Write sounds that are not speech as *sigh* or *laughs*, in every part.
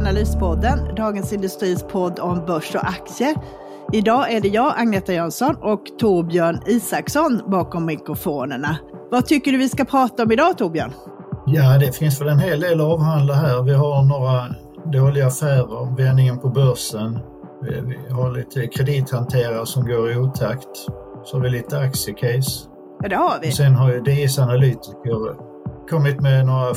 Analyspodden, Dagens Industris podd om börs och aktier. Idag är det jag, Agneta Jönsson, och Torbjörn Isaksson bakom mikrofonerna. Vad tycker du vi ska prata om idag, Torbjörn? Ja, det finns väl en hel del att avhandla här. Vi har några dåliga affärer, vändningen på börsen, vi har lite kredithanterare som går i otakt, så har vi lite aktiecase. Ja, det har vi. Och sen har ju DS Analytiker kommit med några,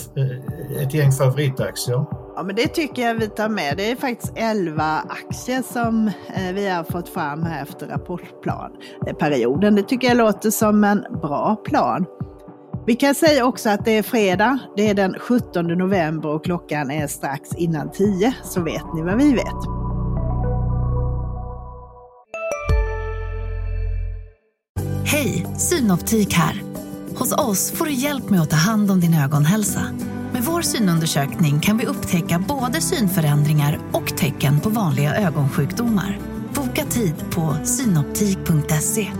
ett gäng favoritaktier. Ja, men det tycker jag vi tar med. Det är faktiskt 11 aktier som eh, vi har fått fram här efter rapportplanperioden. Eh, det tycker jag låter som en bra plan. Vi kan säga också att det är fredag. Det är den 17 november och klockan är strax innan 10, så vet ni vad vi vet. Hej, Synoptik här. Hos oss får du hjälp med att ta hand om din ögonhälsa. Vår synundersökning kan vi upptäcka både synförändringar och tecken på vanliga ögonsjukdomar. Boka tid på synoptik.se.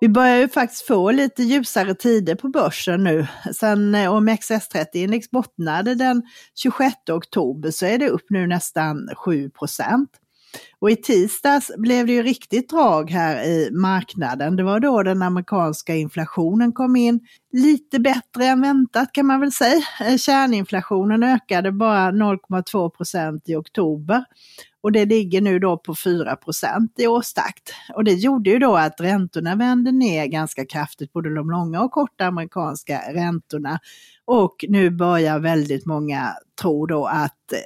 Vi börjar ju faktiskt få lite ljusare tider på börsen nu. Sen eh, OMXS30 index bottnade den 26 oktober så är det upp nu nästan 7 procent. Och i tisdags blev det ju riktigt drag här i marknaden. Det var då den amerikanska inflationen kom in lite bättre än väntat kan man väl säga. Eh, kärninflationen ökade bara 0,2 procent i oktober och det ligger nu då på 4 i årstakt. Och det gjorde ju då att räntorna vände ner ganska kraftigt, både de långa och korta amerikanska räntorna. Och nu börjar väldigt många tro då att eh,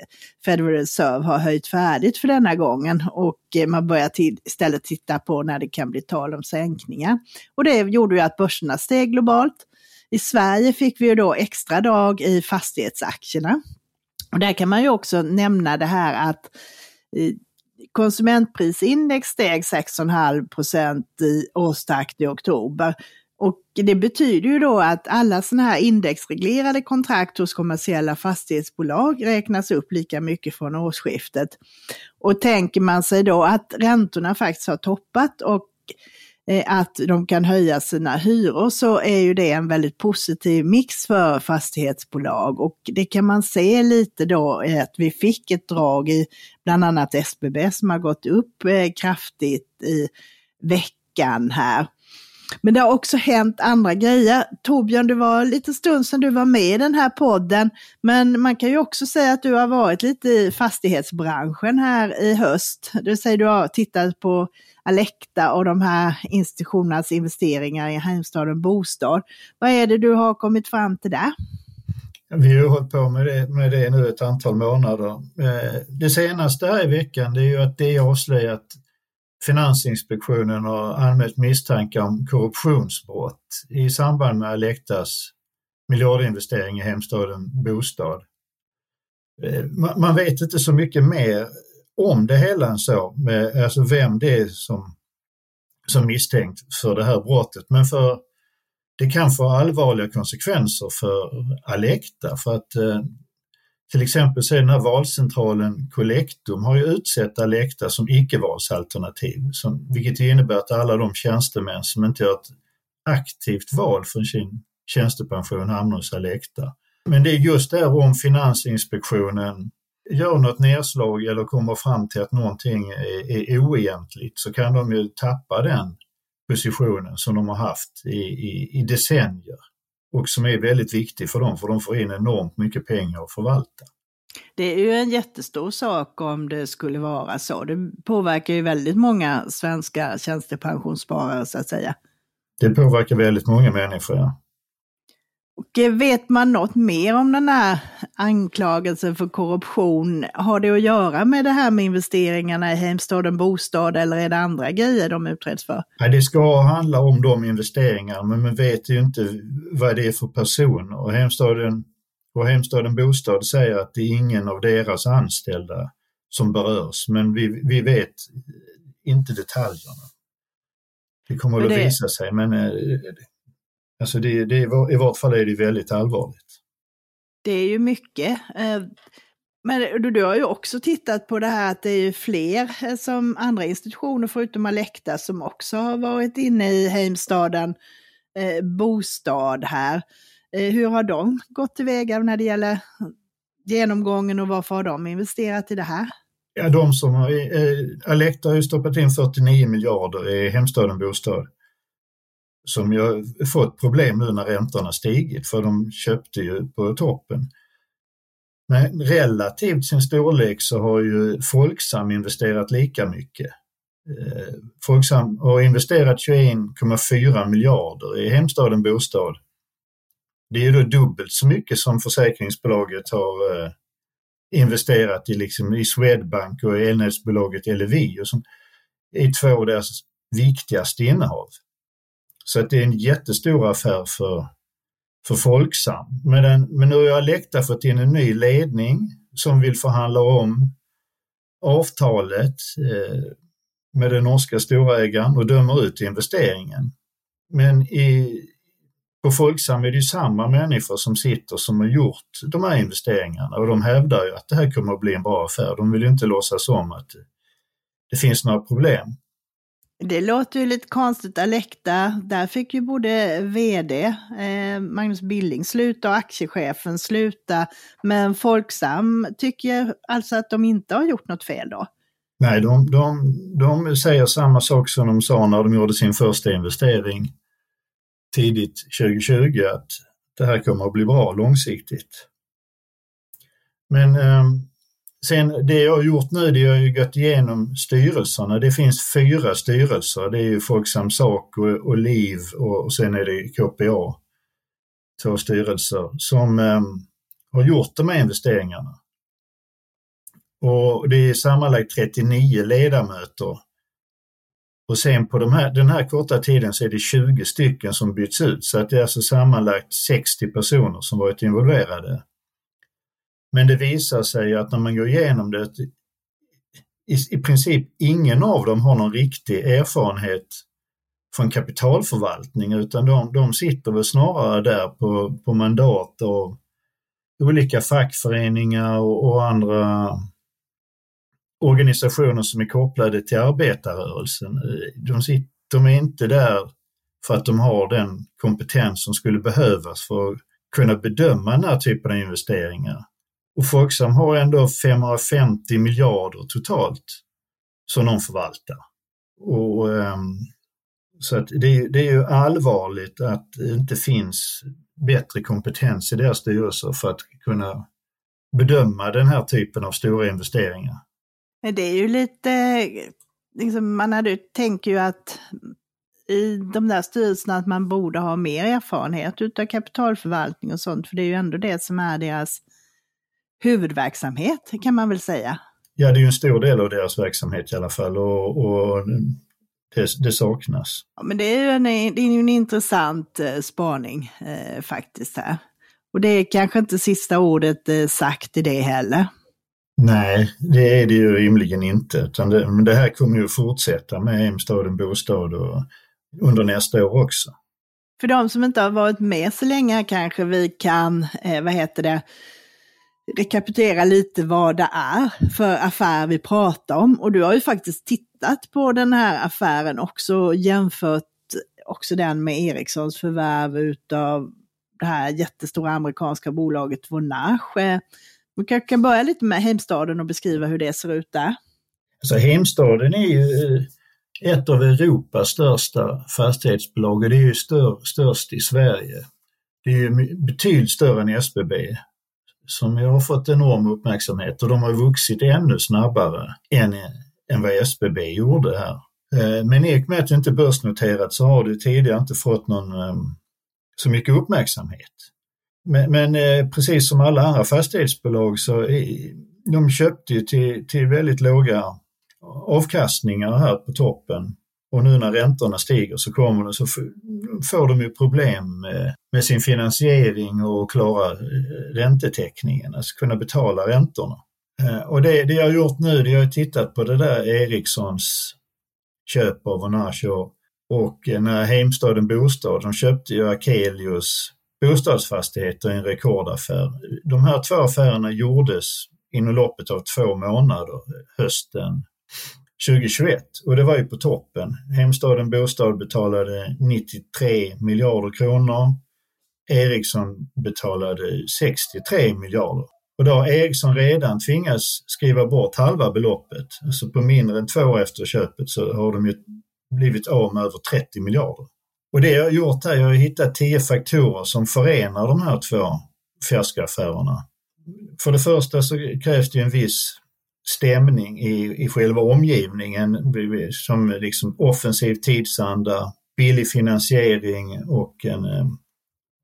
Federal Reserve har höjt färdigt för denna gången och eh, man börjar till, istället titta på när det kan bli tal om sänkningar. Och det gjorde ju att börserna steg globalt. I Sverige fick vi ju då extra dag i fastighetsaktierna. Och där kan man ju också nämna det här att eh, Konsumentprisindex steg 6,5 procent i årstakt i oktober. Och det betyder ju då att alla sådana här indexreglerade kontrakt hos kommersiella fastighetsbolag räknas upp lika mycket från årsskiftet. Och tänker man sig då att räntorna faktiskt har toppat och eh, att de kan höja sina hyror så är ju det en väldigt positiv mix för fastighetsbolag och det kan man se lite då eh, att vi fick ett drag i bland annat SBB som har gått upp eh, kraftigt i veckan här. Men det har också hänt andra grejer. Torbjörn, det var lite stund sedan du var med i den här podden, men man kan ju också säga att du har varit lite i fastighetsbranschen här i höst. Det vill säga, du har tittat på Alekta och de här institutionernas investeringar i Heimstaden Bostad. Vad är det du har kommit fram till där? Vi har hållit på med det, med det nu ett antal månader. Eh, det senaste här i veckan det är ju att det är avslöjat Finansinspektionen har anmält misstankar om korruptionsbrott i samband med Alektas miljardinvestering i hemstaden Bostad. Eh, man vet inte så mycket mer om det hela än så, med, alltså vem det är som, som misstänkt för det här brottet. Men för, det kan få allvarliga konsekvenser för Alekta för att eh, till exempel så är den här valcentralen Collectum har ju utsett Alekta som icke-valsalternativ, som, vilket innebär att alla de tjänstemän som inte gör ett aktivt val för sin tjänstepension hamnar hos Alekta. Men det är just där om Finansinspektionen gör något nedslag eller kommer fram till att någonting är, är oegentligt så kan de ju tappa den positionen som de har haft i, i, i decennier och som är väldigt viktig för dem för de får in enormt mycket pengar att förvalta. Det är ju en jättestor sak om det skulle vara så. Det påverkar ju väldigt många svenska tjänstepensionssparare så att säga. Det påverkar väldigt många människor, ja. Och vet man något mer om den här anklagelsen för korruption? Har det att göra med det här med investeringarna i Heimstaden Bostad eller är det andra grejer de utreds för? Ja, det ska handla om de investeringarna men man vet ju inte vad det är för person och Heimstaden, och Heimstaden Bostad säger att det är ingen av deras anställda som berörs men vi, vi vet inte detaljerna. Det kommer det... att visa sig men eh, Alltså det, det, I vart fall är det väldigt allvarligt. Det är ju mycket. Eh, men du, du har ju också tittat på det här att det är fler eh, som andra institutioner förutom Alekta som också har varit inne i Heimstaden eh, bostad här. Hur har de gått tillväga när det gäller genomgången och varför har de investerat i det här? Ja, de som har, eh, Alecta har ju stoppat in 49 miljarder i Hemstaden Bostad. Som ju har fått problem nu när räntorna stigit för de köpte ju på toppen. Men relativt sin storlek så har ju Folksam investerat lika mycket. Eh, Folksam har investerat 21,4 miljarder i Hemstaden Bostad. Det är ju då dubbelt så mycket som försäkringsbolaget har eh, investerat i, liksom, i Swedbank och elnätsbolaget Ellevio som är två av deras viktigaste innehav. Så att det är en jättestor affär för, för Folksam. Men, den, men nu har Alecta fått in en ny ledning som vill förhandla om avtalet eh, med den norska storägaren och dömer ut investeringen. Men i, på Folksam är det ju samma människor som sitter som har gjort de här investeringarna och de hävdar ju att det här kommer att bli en bra affär. De vill ju inte låtsas om att det finns några problem. Det låter ju lite konstigt. Alecta, där fick ju både vd eh, Magnus Billing sluta och aktiechefen sluta. Men Folksam tycker alltså att de inte har gjort något fel då? Nej, de, de, de säger samma sak som de sa när de gjorde sin första investering tidigt 2020 att det här kommer att bli bra långsiktigt. Men eh, sen det jag har gjort nu, det har ju gått igenom styrelserna. Det finns fyra styrelser. Det är ju Folksam Sak och, och LIV och, och sen är det KPA. Två styrelser som eh, har gjort de här investeringarna. Och det är sammanlagt 39 ledamöter och sen på de här, den här korta tiden så är det 20 stycken som byts ut så att det är alltså sammanlagt 60 personer som varit involverade. Men det visar sig att när man går igenom det, i, i princip ingen av dem har någon riktig erfarenhet från kapitalförvaltning utan de, de sitter väl snarare där på, på mandat och olika fackföreningar och, och andra organisationer som är kopplade till arbetarrörelsen. De, sitter, de är inte där för att de har den kompetens som skulle behövas för att kunna bedöma den här typen av investeringar. Och Folksam har ändå 550 miljarder totalt som de förvaltar. Och, ehm, så att det, det, är ju allvarligt att det inte finns bättre kompetens i deras styrelser för att kunna bedöma den här typen av stora investeringar. Det är ju lite, liksom, man hade, tänker ju att i de där styrelserna att man borde ha mer erfarenhet utav kapitalförvaltning och sånt, för det är ju ändå det som är deras huvudverksamhet kan man väl säga. Ja, det är ju en stor del av deras verksamhet i alla fall och, och det, det, saknas. Ja, men det är ju en, det är en intressant eh, spaning eh, faktiskt här. Och det är kanske inte sista ordet eh, sagt i det heller. Nej, det är det ju rimligen inte. Utan det, men det här kommer ju fortsätta med Hemstaden Bostad och under nästa år också. För de som inte har varit med så länge kanske vi kan, eh, vad heter det, rekapitulera lite vad det är för affär vi pratar om. Och du har ju faktiskt tittat på den här affären också, jämfört också den med Ericssons förvärv utav det här jättestora amerikanska bolaget Vonage. Vi kanske kan börja lite med Heimstaden och beskriva hur det ser ut där. Alltså Heimstaden är ju eh, ett av Europas största fastighetsbolag och det är ju stör, störst i Sverige. Det är ju betydligt större än SBB som har fått enorm uppmärksamhet och de har vuxit ännu snabbare än, än vad SBB gjorde här. Eh, men i och med att det inte är börsnoterat så har det tidigare inte fått någon ehm, så mycket uppmärksamhet. Men, men eh, precis som alla andra fastighetsbolag så de köpte ju till, till väldigt låga avkastningar här på toppen. Och nu när räntorna stiger så kommer de, så får de ju problem med, sin finansiering och klara eh, räntetäckningen, alltså kunna betala räntorna. Eh, och det, det jag har gjort nu, det jag har tittat på det där Ericssons köp av Onasio och eh, när Heimstaden Bostad, de köpte ju Akelius bostadsfastigheter i en rekordaffär. De här två affärerna gjordes inom loppet av två månader hösten 2021 och det var ju på toppen. Hemstaden Bostad betalade 93 miljarder kronor Ericsson betalade 63 miljarder. Och då har Ericsson redan tvingats skriva bort halva beloppet. Alltså på mindre än två år efter köpet så har de ju blivit av med över 30 miljarder. Och det jag har gjort här, jag har hittat tio faktorer som förenar de här två fiaskoaffärerna. För det första så krävs det en viss stämning i, i själva omgivningen som liksom offensiv tidsanda, billig finansiering och en eh,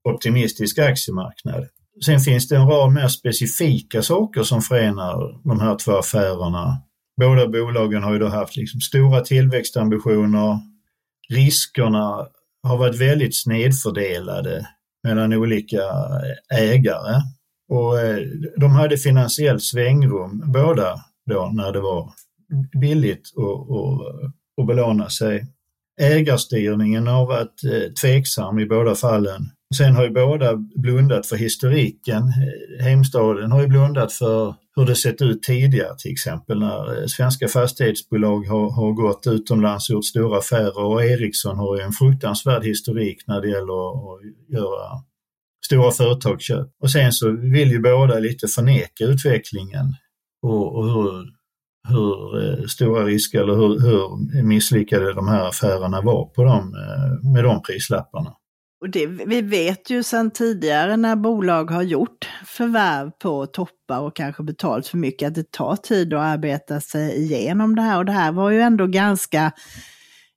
optimistisk aktiemarknad. Sen finns det en rad mer specifika saker som förenar de här två affärerna. Båda bolagen har ju då haft liksom stora tillväxtambitioner. Riskerna har varit väldigt snedfördelade mellan olika ägare. Och eh, de hade finansiellt svängrum båda då när det var billigt att belåna sig. Ägarstyrningen har varit eh, tveksam i båda fallen. Sen har ju båda blundat för historiken. Eh, Heimstaden har ju blundat för hur det sett ut tidigare till exempel när eh, svenska fastighetsbolag har, har gått utomlands och gjort stora affärer och Ericsson har ju en fruktansvärd historik när det gäller att göra stora företagsköp. Och sen så vill ju båda lite förneka utvecklingen och, och hur, hur eh, stora risker eller hur, hur misslyckade de här affärerna var på dem, eh, med de prislapparna. Och det, vi vet ju sedan tidigare när bolag har gjort förvärv på toppar och kanske betalt för mycket att det tar tid att arbeta sig igenom det här. Och det här var ju ändå ganska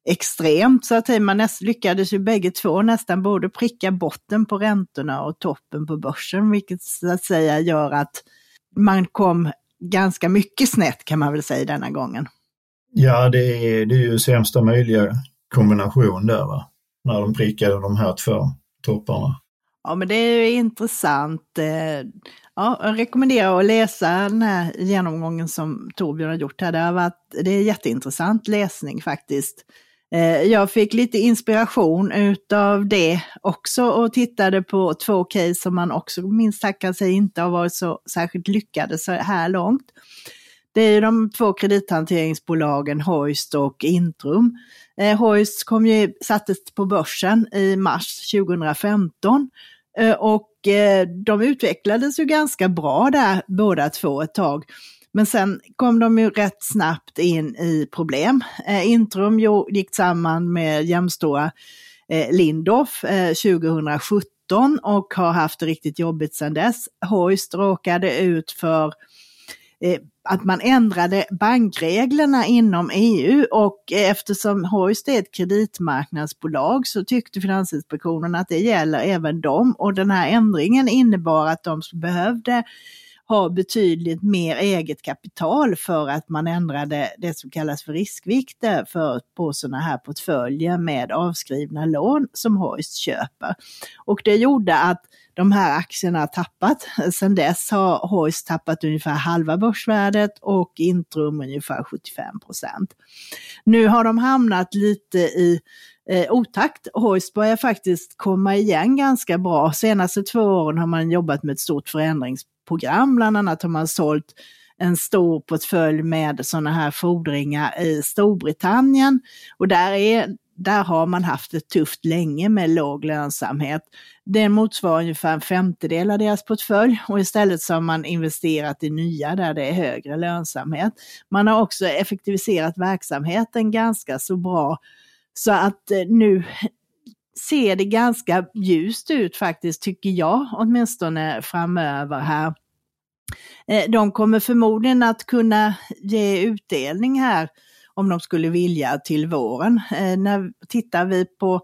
extremt så att man näst, lyckades ju bägge två nästan både pricka botten på räntorna och toppen på börsen, vilket så att säga gör att man kom ganska mycket snett kan man väl säga denna gången. Ja, det är, det är ju sämsta möjliga kombination där va när de prickade de här två topparna. Ja, men det är intressant. Eh, ja, jag rekommenderar att läsa den här genomgången som Torbjörn har gjort här. Det, har varit, det är jätteintressant läsning faktiskt. Eh, jag fick lite inspiration utav det också och tittade på två case som man också minst sagt kan säga inte har varit så särskilt lyckade så här långt. Det är de två kredithanteringsbolagen Hoist och Intrum. Eh, Hoist kom ju, sattes på börsen i mars 2015 eh, och eh, de utvecklades ju ganska bra där båda två ett tag. Men sen kom de ju rätt snabbt in i problem. Eh, Intrum gick samman med jämstora eh, Lindorff eh, 2017 och har haft det riktigt jobbigt sedan dess. Hoist råkade ut för Eh, att man ändrade bankreglerna inom EU och eftersom Hoist är ett kreditmarknadsbolag så tyckte Finansinspektionen att det gäller även dem och den här ändringen innebar att de behövde ha betydligt mer eget kapital för att man ändrade det som kallas för riskvikter eh, för, på sådana här portföljer med avskrivna lån som Hoist köper. Och det gjorde att de här aktierna har tappat. *laughs* Sedan dess har Hoist tappat ungefär halva börsvärdet och Intrum ungefär 75 procent. Nu har de hamnat lite i eh, otakt. Hoist börjar faktiskt komma igen ganska bra. Senaste två åren har man jobbat med ett stort program. Bland annat har man sålt en stor portfölj med sådana här fordringar i Storbritannien. Och där är där har man haft det tufft länge med låg lönsamhet. Det motsvarar ungefär en femtedel av deras portfölj och istället så har man investerat i nya där det är högre lönsamhet. Man har också effektiviserat verksamheten ganska så bra så att eh, nu ser det ganska ljust ut faktiskt, tycker jag, åtminstone framöver här. Eh, de kommer förmodligen att kunna ge utdelning här om de skulle vilja till våren. Eh, när tittar vi på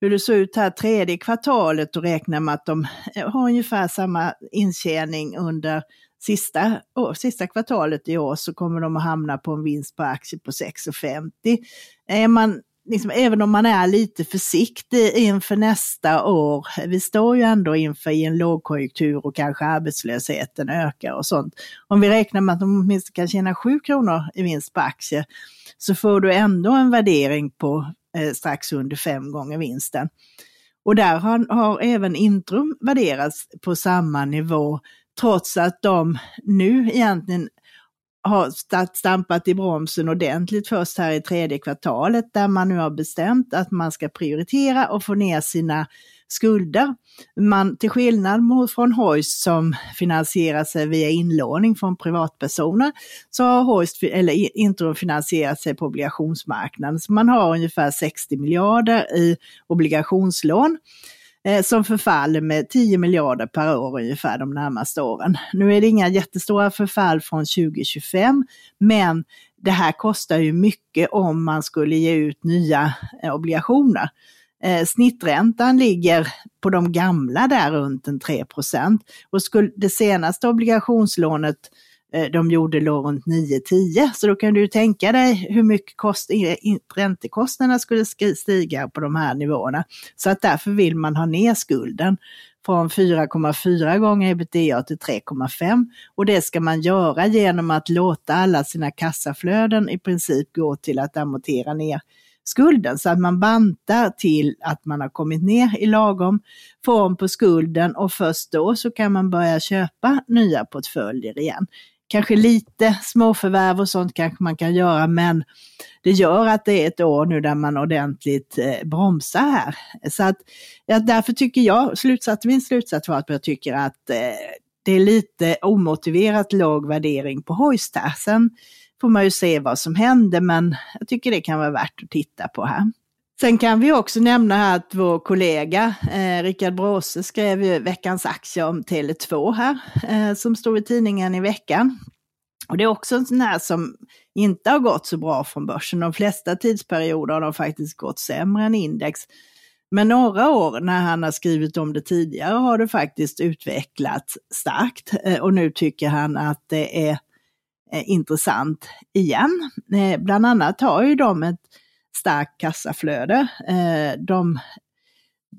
hur det såg ut här tredje kvartalet och räknar med att de eh, har ungefär samma intjäning under sista, oh, sista kvartalet i år så kommer de att hamna på en vinst på aktie på 6,50. Är man liksom, även om man är lite försiktig inför nästa år, vi står ju ändå inför i en lågkonjunktur och kanske arbetslösheten ökar och sånt. Om vi räknar med att de åtminstone kan tjäna 7 kronor i vinst på aktie, så får du ändå en värdering på eh, strax under fem gånger vinsten. Och där har, har även Intrum värderats på samma nivå, trots att de nu egentligen har stampat i bromsen ordentligt först här i tredje kvartalet där man nu har bestämt att man ska prioritera och få ner sina skulder. Man, till skillnad från Hoist som finansierar sig via inlåning från privatpersoner, så har Hoist, eller Intrum finansierat sig på obligationsmarknaden. Så man har ungefär 60 miljarder i obligationslån eh, Eh, som förfaller med 10 miljarder per år ungefär de närmaste åren. Nu är det inga jättestora förfall från 2025, men det här kostar ju mycket om man skulle ge ut nya eh, obligationer. Eh, snitträntan ligger på de gamla där runt en 3% och skulle det senaste obligationslånet Eh, de gjorde låg runt 9-10. Så då kan du tänka dig hur mycket kost, räntekostnaderna skulle stiga på de här nivåerna. Så att därför vill man ha ner skulden från 4,4 gånger ebitda till 3,5 och det ska man göra genom att låta alla sina kassaflöden i princip gå till att amortera ner skulden så att man bantar till att man har kommit ner i lagom form på skulden och först då så kan man börja köpa nya portföljer igen. Kanske lite småförvärv och sånt kanske man kan göra men det gör att det är ett år nu där man ordentligt eh, bromsar här. Så att, ja, därför tycker jag, slutsats, min slutsats var att jag tycker att eh, det är lite omotiverat låg värdering på Hoist här. Sen får man ju se vad som händer men jag tycker det kan vara värt att titta på här. Sen kan vi också nämna här att vår kollega eh, Rickard Bråse skrev ju veckans aktie om Tele2 här, eh, som stod i tidningen i veckan. Och det är också en sån här som inte har gått så bra från börsen. De flesta tidsperioder har de faktiskt gått sämre än index. Men några år när han har skrivit om det tidigare har det faktiskt utvecklats starkt eh, och nu tycker han att det är eh, intressant igen. Eh, bland annat har ju de ett starkt kassaflöde. Eh, de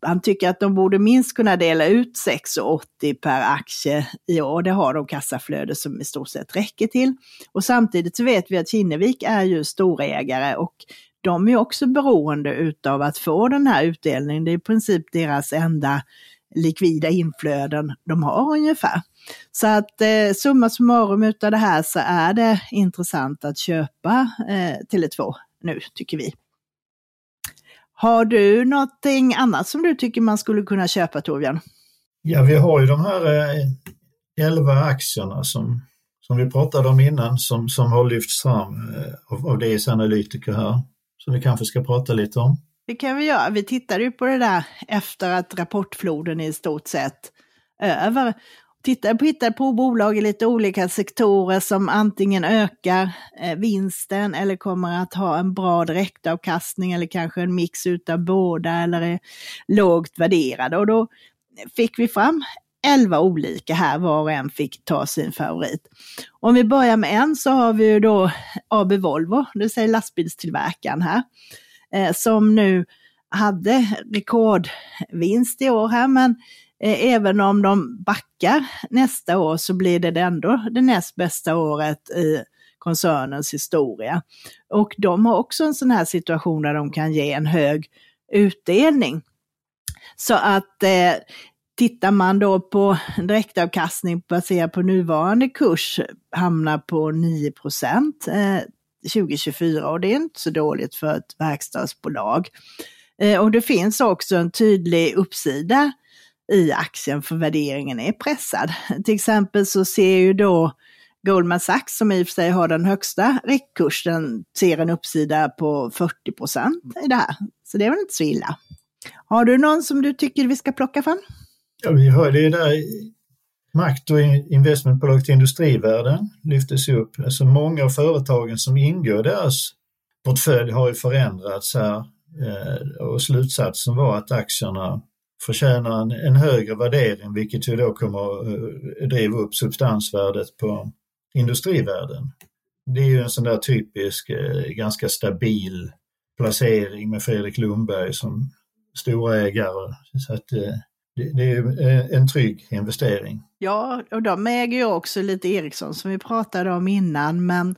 han tycker att de borde minst kunna dela ut 6,80 per aktie i år. Det har de kassaflöde som i stort sett räcker till. Och samtidigt så vet vi att Kinnevik är ju storägare och de är också beroende utav att få den här utdelningen. Det är i princip deras enda likvida inflöden de har ungefär. Så att eh, summa summarum utav det här så är det intressant att köpa eh, Tele2 nu tycker vi. Har du någonting annat som du tycker man skulle kunna köpa Torbjörn? Ja, vi har ju de här eh, 11 aktierna som, som vi pratade om innan som, som har lyfts fram eh, av, av DS analytiker här, som vi kanske ska prata lite om. Det kan vi göra. Vi tittade ju på det där efter att rapportfloden i stort sett över tittar på, på bolag i lite olika sektorer som antingen ökar eh, vinsten eller kommer att ha en bra direktavkastning eller kanske en mix utav båda eller är lågt värderade. Och då fick vi fram 11 olika här, var och en fick ta sin favorit. Om vi börjar med en så har vi ju då AB Volvo, det vill säga lastbilstillverkaren här, eh, som nu hade rekordvinst i år här, men Eh, även om de backar nästa år så blir det ändå det näst bästa året i koncernens historia. Och de har också en sån här situation där de kan ge en hög utdelning. Så att eh, tittar man då på direktavkastning baserat på nuvarande kurs hamnar på 9 eh, 2024 och det är inte så dåligt för ett verkstadsbolag. Eh, och det finns också en tydlig uppsida i aktien för värderingen är pressad. Till exempel så ser ju då Goldman Sachs, som i och för sig har den högsta riktkursen, ser en uppsida på 40 procent i det här. Så det är väl inte så illa. Har du någon som du tycker vi ska plocka fram? Ja, vi har det där makt och investmentbolag till industrivärden lyftes upp. Alltså många av företagen som ingår i deras portfölj har ju förändrats här eh, och slutsatsen var att aktierna förtjänar en, en högre värdering vilket ju då kommer att driva upp substansvärdet på industrivärden. Det är ju en sån där typisk, eh, ganska stabil placering med Fredrik Lundberg som storägare. Så att, eh, det, det är en trygg investering. Ja, och de äger ju också lite Ericsson som vi pratade om innan, men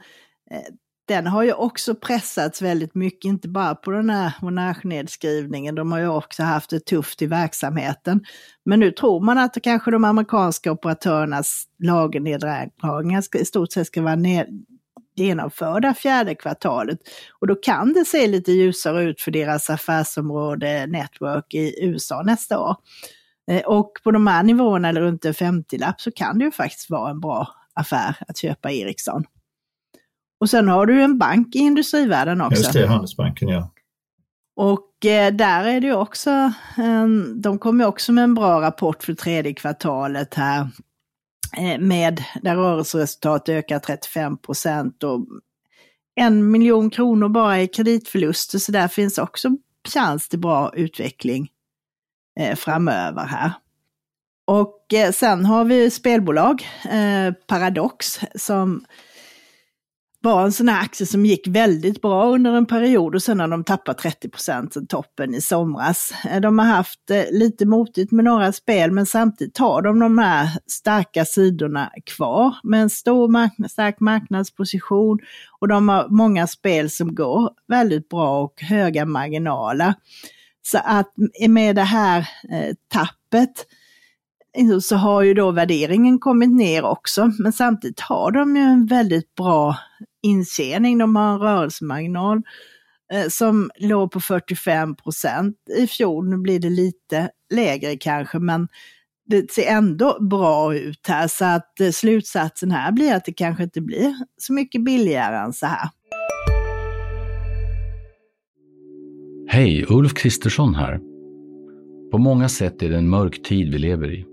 den har ju också pressats väldigt mycket, inte bara på den här monarknedskrivningen, de har ju också haft det tufft i verksamheten. Men nu tror man att kanske de amerikanska operatörernas lagerneddragningar i stort sett ska vara ned, genomförda fjärde kvartalet. Och då kan det se lite ljusare ut för deras affärsområde Network i USA nästa år. Eh, och på de här nivåerna, eller runt en 50-lapp, så kan det ju faktiskt vara en bra affär att köpa Ericsson. Och sen har du en bank i industrivärlden också. Just det, Handelsbanken ja. Och eh, där är det ju också, de kommer också med en bra rapport för tredje kvartalet här. Eh, med där rörelseresultat ökar 35 procent och en miljon kronor bara i kreditförluster. Så där finns också chans till bra utveckling eh, framöver här. Och sen har vi spelbolag, Paradox, som var en sån här aktie som gick väldigt bra under en period och sen har de tappat 30 procent sen toppen i somras. Eh, de har haft eh, lite motigt med några spel men samtidigt har de de här starka sidorna kvar med en stor marknad, stark marknadsposition och de har många spel som går väldigt bra och höga marginaler. Så att med det här eh, tappet så har ju då värderingen kommit ner också, men samtidigt har de ju en väldigt bra intjäning. De har en rörelsemarginal eh, som låg på 45 procent i fjol. Nu blir det lite lägre kanske, men det ser ändå bra ut här. Så att eh, slutsatsen här blir att det kanske inte blir så mycket billigare än så här. Hej, Ulf Kristersson här. På många sätt är det en mörk tid vi lever i.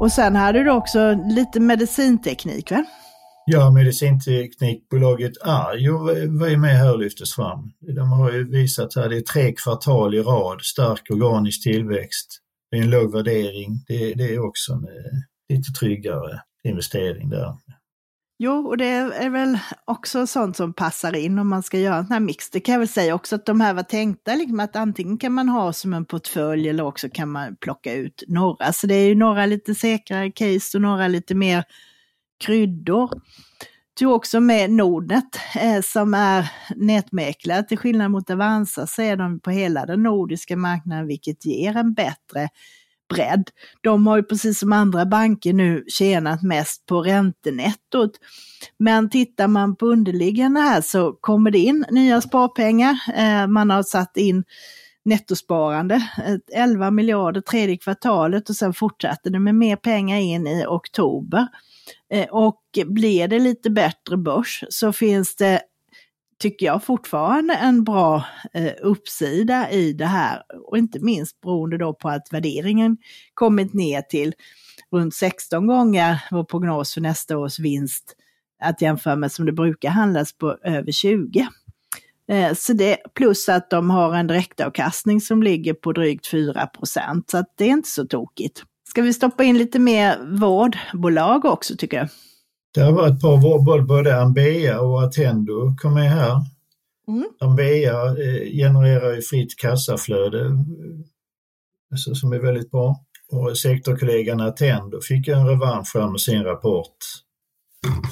Och sen hade du också lite medicinteknik va? Ja, medicinteknikbolaget Arjo var ju med här och lyftes fram. De har ju visat här, det är tre kvartal i rad, stark organisk tillväxt. Det är en låg värdering. Det, det är också en eh, lite tryggare investering där. Jo, och det är väl också sånt som passar in om man ska göra en sån här mix. Det kan jag väl säga också att de här var tänkta liksom att antingen kan man ha som en portfölj eller också kan man plocka ut några. Så det är ju några lite säkrare case och några lite mer kryddor. Tog också med Nordnet eh, som är nätmäklare. Till skillnad mot Avanza så är de på hela den nordiska marknaden vilket ger en bättre bredd. De har ju precis som andra banker nu tjänat mest på räntenettot. Men tittar man på underliggande här så kommer det in nya sparpengar. Eh, man har satt in nettosparande, eh, 11 miljarder tredje kvartalet och sen fortsatte det med mer pengar in i oktober. Eh, och blir det lite bättre börs så finns det tycker jag fortfarande en bra eh, uppsida i det här och inte minst beroende då på att värderingen kommit ner till runt 16 gånger vår prognos för nästa års vinst att jämföra med som det brukar handlas på över 20. Eh, så det, plus att de har en direktavkastning som ligger på drygt 4% så att det är inte så tokigt. Ska vi stoppa in lite mer vårdbolag också tycker jag? Det har varit ett par vårdbolag, både Ambea och Attendo kom med här. Mm. Ambea eh, genererar ju fritt kassaflöde alltså, som är väldigt bra. Och sektorkollegan Attendo fick en revansch här med sin rapport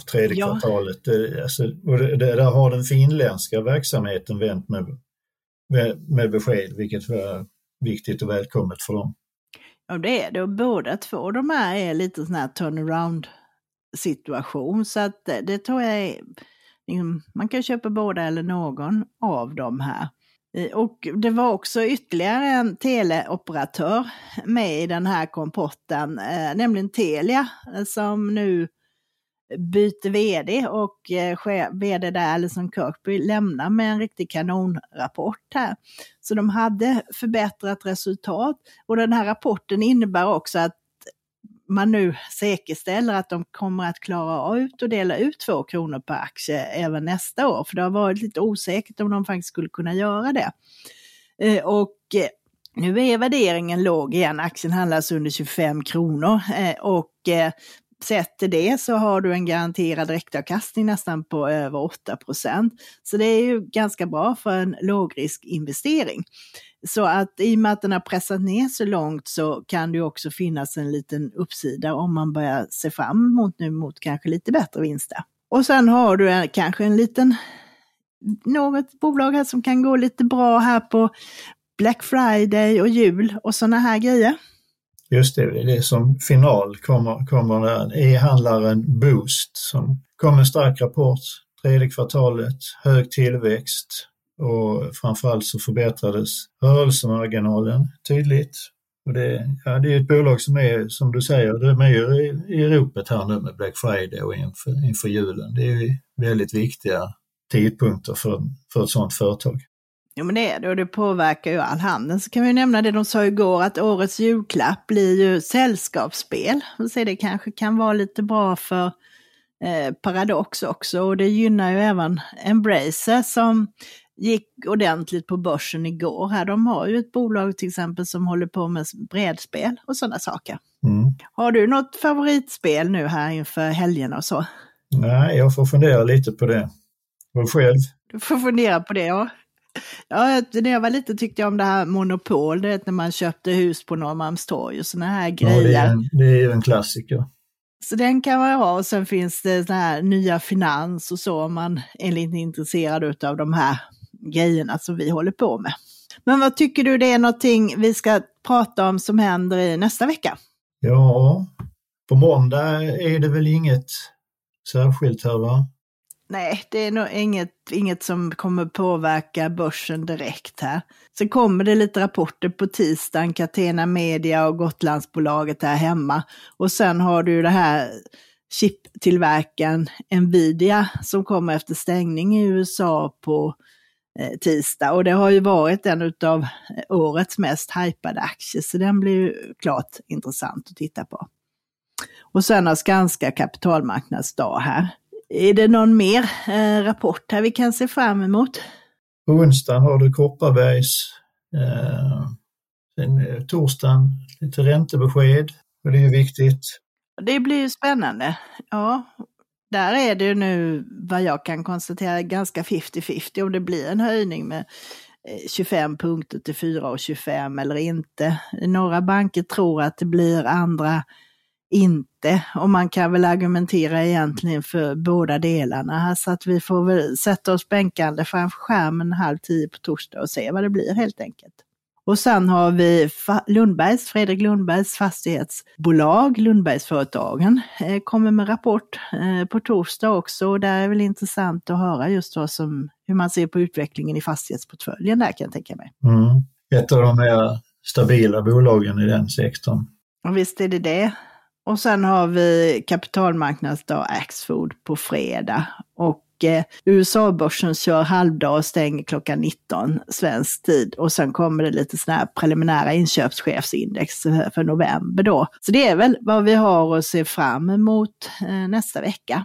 för tredje ja. kvartalet. Alltså, och det, där har den finländska verksamheten vänt med, med, med besked, vilket var viktigt och välkommet för dem. Ja det är det och båda två de här är lite sån här turnaround situation. Så att eh, det tror jag är, liksom, man kan köpa båda eller någon av dem här. Eh, och det var också ytterligare en teleoperatör med i den här kompotten, eh, nämligen Telia, som nu byter vd och vd där, Alison Kirkby, lämnar med en riktig kanonrapport här. Så de hade förbättrat resultat och den här rapporten innebär också att man nu säkerställer att de kommer att klara ut och dela ut två kronor per aktie även nästa år. För det har varit lite osäkert om de faktiskt skulle kunna göra det. Eh, och eh, Nu är värderingen låg igen, aktien handlas under 25 kronor eh, och sett till det så har du en garanterad direktavkastning nästan på över 8% Så det är ju ganska bra för en lågriskinvestering. Så att i och med att den har pressat ner så långt så kan det också finnas en liten uppsida om man börjar se fram emot nu mot kanske lite bättre vinster. Och sen har du en, kanske en liten, något bolag här som kan gå lite bra här på Black Friday och jul och sådana här grejer. Just det, det är som final kommer, kommer där. E-handlaren Boost som kom med en stark rapport, tredje kvartalet, hög tillväxt och framförallt så förbättrades rörelsemarginalen tydligt. Och det, ja, det är ett bolag som är, som du säger, de är ju i, i ropet här nu med Black Friday och inför, inför julen. Det är ju väldigt viktiga tidpunkter för, för ett sådant företag. Jo men det är det och det påverkar ju all handel. Så kan vi nämna det de sa igår att årets julklapp blir ju sällskapsspel. Så det kanske kan vara lite bra för eh, Paradox också och det gynnar ju även Embracer som gick ordentligt på börsen igår. Här, de har ju ett bolag till exempel som håller på med brädspel och sådana saker. Mm. Har du något favoritspel nu här inför helgen och så? Nej, jag får fundera lite på det. Och själv? Du får fundera på det, ja. Ja, när jag var liten tyckte jag om det här Monopol, det när man köpte hus på Norrmalmstorg och sådana här grejer. Ja, det är, en, det är ju en klassiker. Så den kan man ha och sen finns det såna här nya finans och så om man är lite intresserad av de här grejerna som vi håller på med. Men vad tycker du det är någonting vi ska prata om som händer i nästa vecka? Ja, på måndag är det väl inget särskilt här va? Nej, det är nog inget, inget som kommer påverka börsen direkt här. Sen kommer det lite rapporter på tisdagen, Catena Media och Gotlandsbolaget här hemma. Och sen har du det här chiptillverkaren Nvidia som kommer efter stängning i USA på tisdag. Och det har ju varit en av årets mest hypade aktier, så den blir ju klart intressant att titta på. Och sen har Skanska kapitalmarknadsdag här. Är det någon mer eh, rapport här vi kan se fram emot? På onsdagen har du Kopparbergs, eh, sen eh, torsdagen lite räntebesked och det är ju viktigt. Det blir ju spännande. Ja, där är det nu vad jag kan konstatera ganska 50-50 om det blir en höjning med eh, 25 punkter till 4,25 eller inte. Några banker tror att det blir andra inte. Och man kan väl argumentera egentligen för båda delarna här så att vi får väl sätta oss bänkande framför skärmen halv tio på torsdag och se vad det blir helt enkelt. Och sen har vi Lundbergs, Fredrik Lundbergs fastighetsbolag, Lundbergsföretagen, eh, kommer med rapport eh, på torsdag också. Och där är väl intressant att höra just vad som, hur man ser på utvecklingen i fastighetsportföljen där kan jag tänka mig. Mm. Ett av de mer stabila bolagen i den sektorn. Och visst är det det. Och sen har vi kapitalmarknadsdag Axfood på fredag. Och USA-börsen kör halvdag och stänger klockan 19 svensk tid. Och sen kommer det lite sådana här preliminära inköpschefsindex eh, för november då. Så det är väl vad vi har att se fram emot eh, nästa vecka.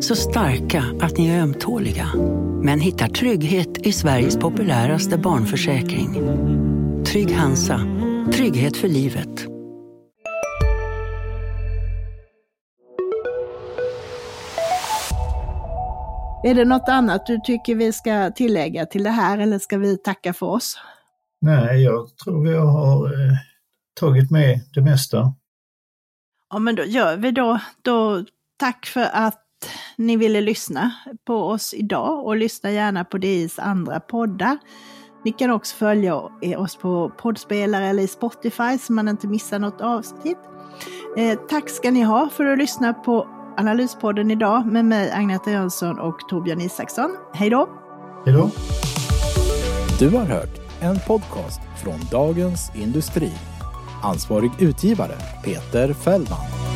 Så starka att ni är ömtåliga. Men hittar trygghet i Sveriges populäraste barnförsäkring. Trygg Hansa. Trygghet för livet. Är det något annat du tycker vi ska tillägga till det här eller ska vi tacka för oss? Nej, jag tror vi har eh, tagit med det mesta. Ja, men då gör vi då. då tack för att ni ville lyssna på oss idag och lyssna gärna på DIs andra poddar. Ni kan också följa oss på poddspelare eller i Spotify så man inte missar något avsnitt. Eh, tack ska ni ha för att lyssna på Analyspodden idag med mig Agneta Jönsson och Torbjörn Isaksson. Hej då! Hej då! Du har hört En podcast från Dagens Industri. Ansvarig utgivare Peter Fällman.